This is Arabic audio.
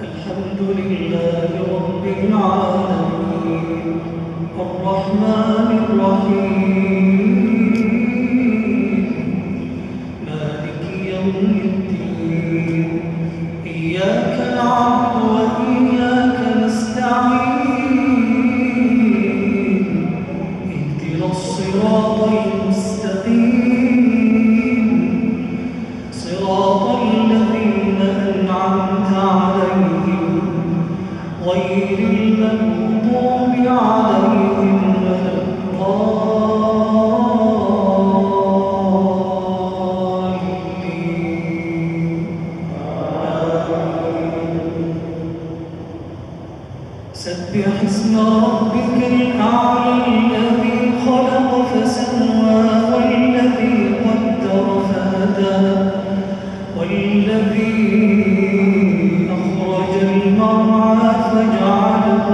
الحمد لله رب العالمين. الرحمن الرحيم. سبح اسم ربك الأعلى الذي خلق فسوى والذي قدر فهدى والذي أخرج المرعى فجعل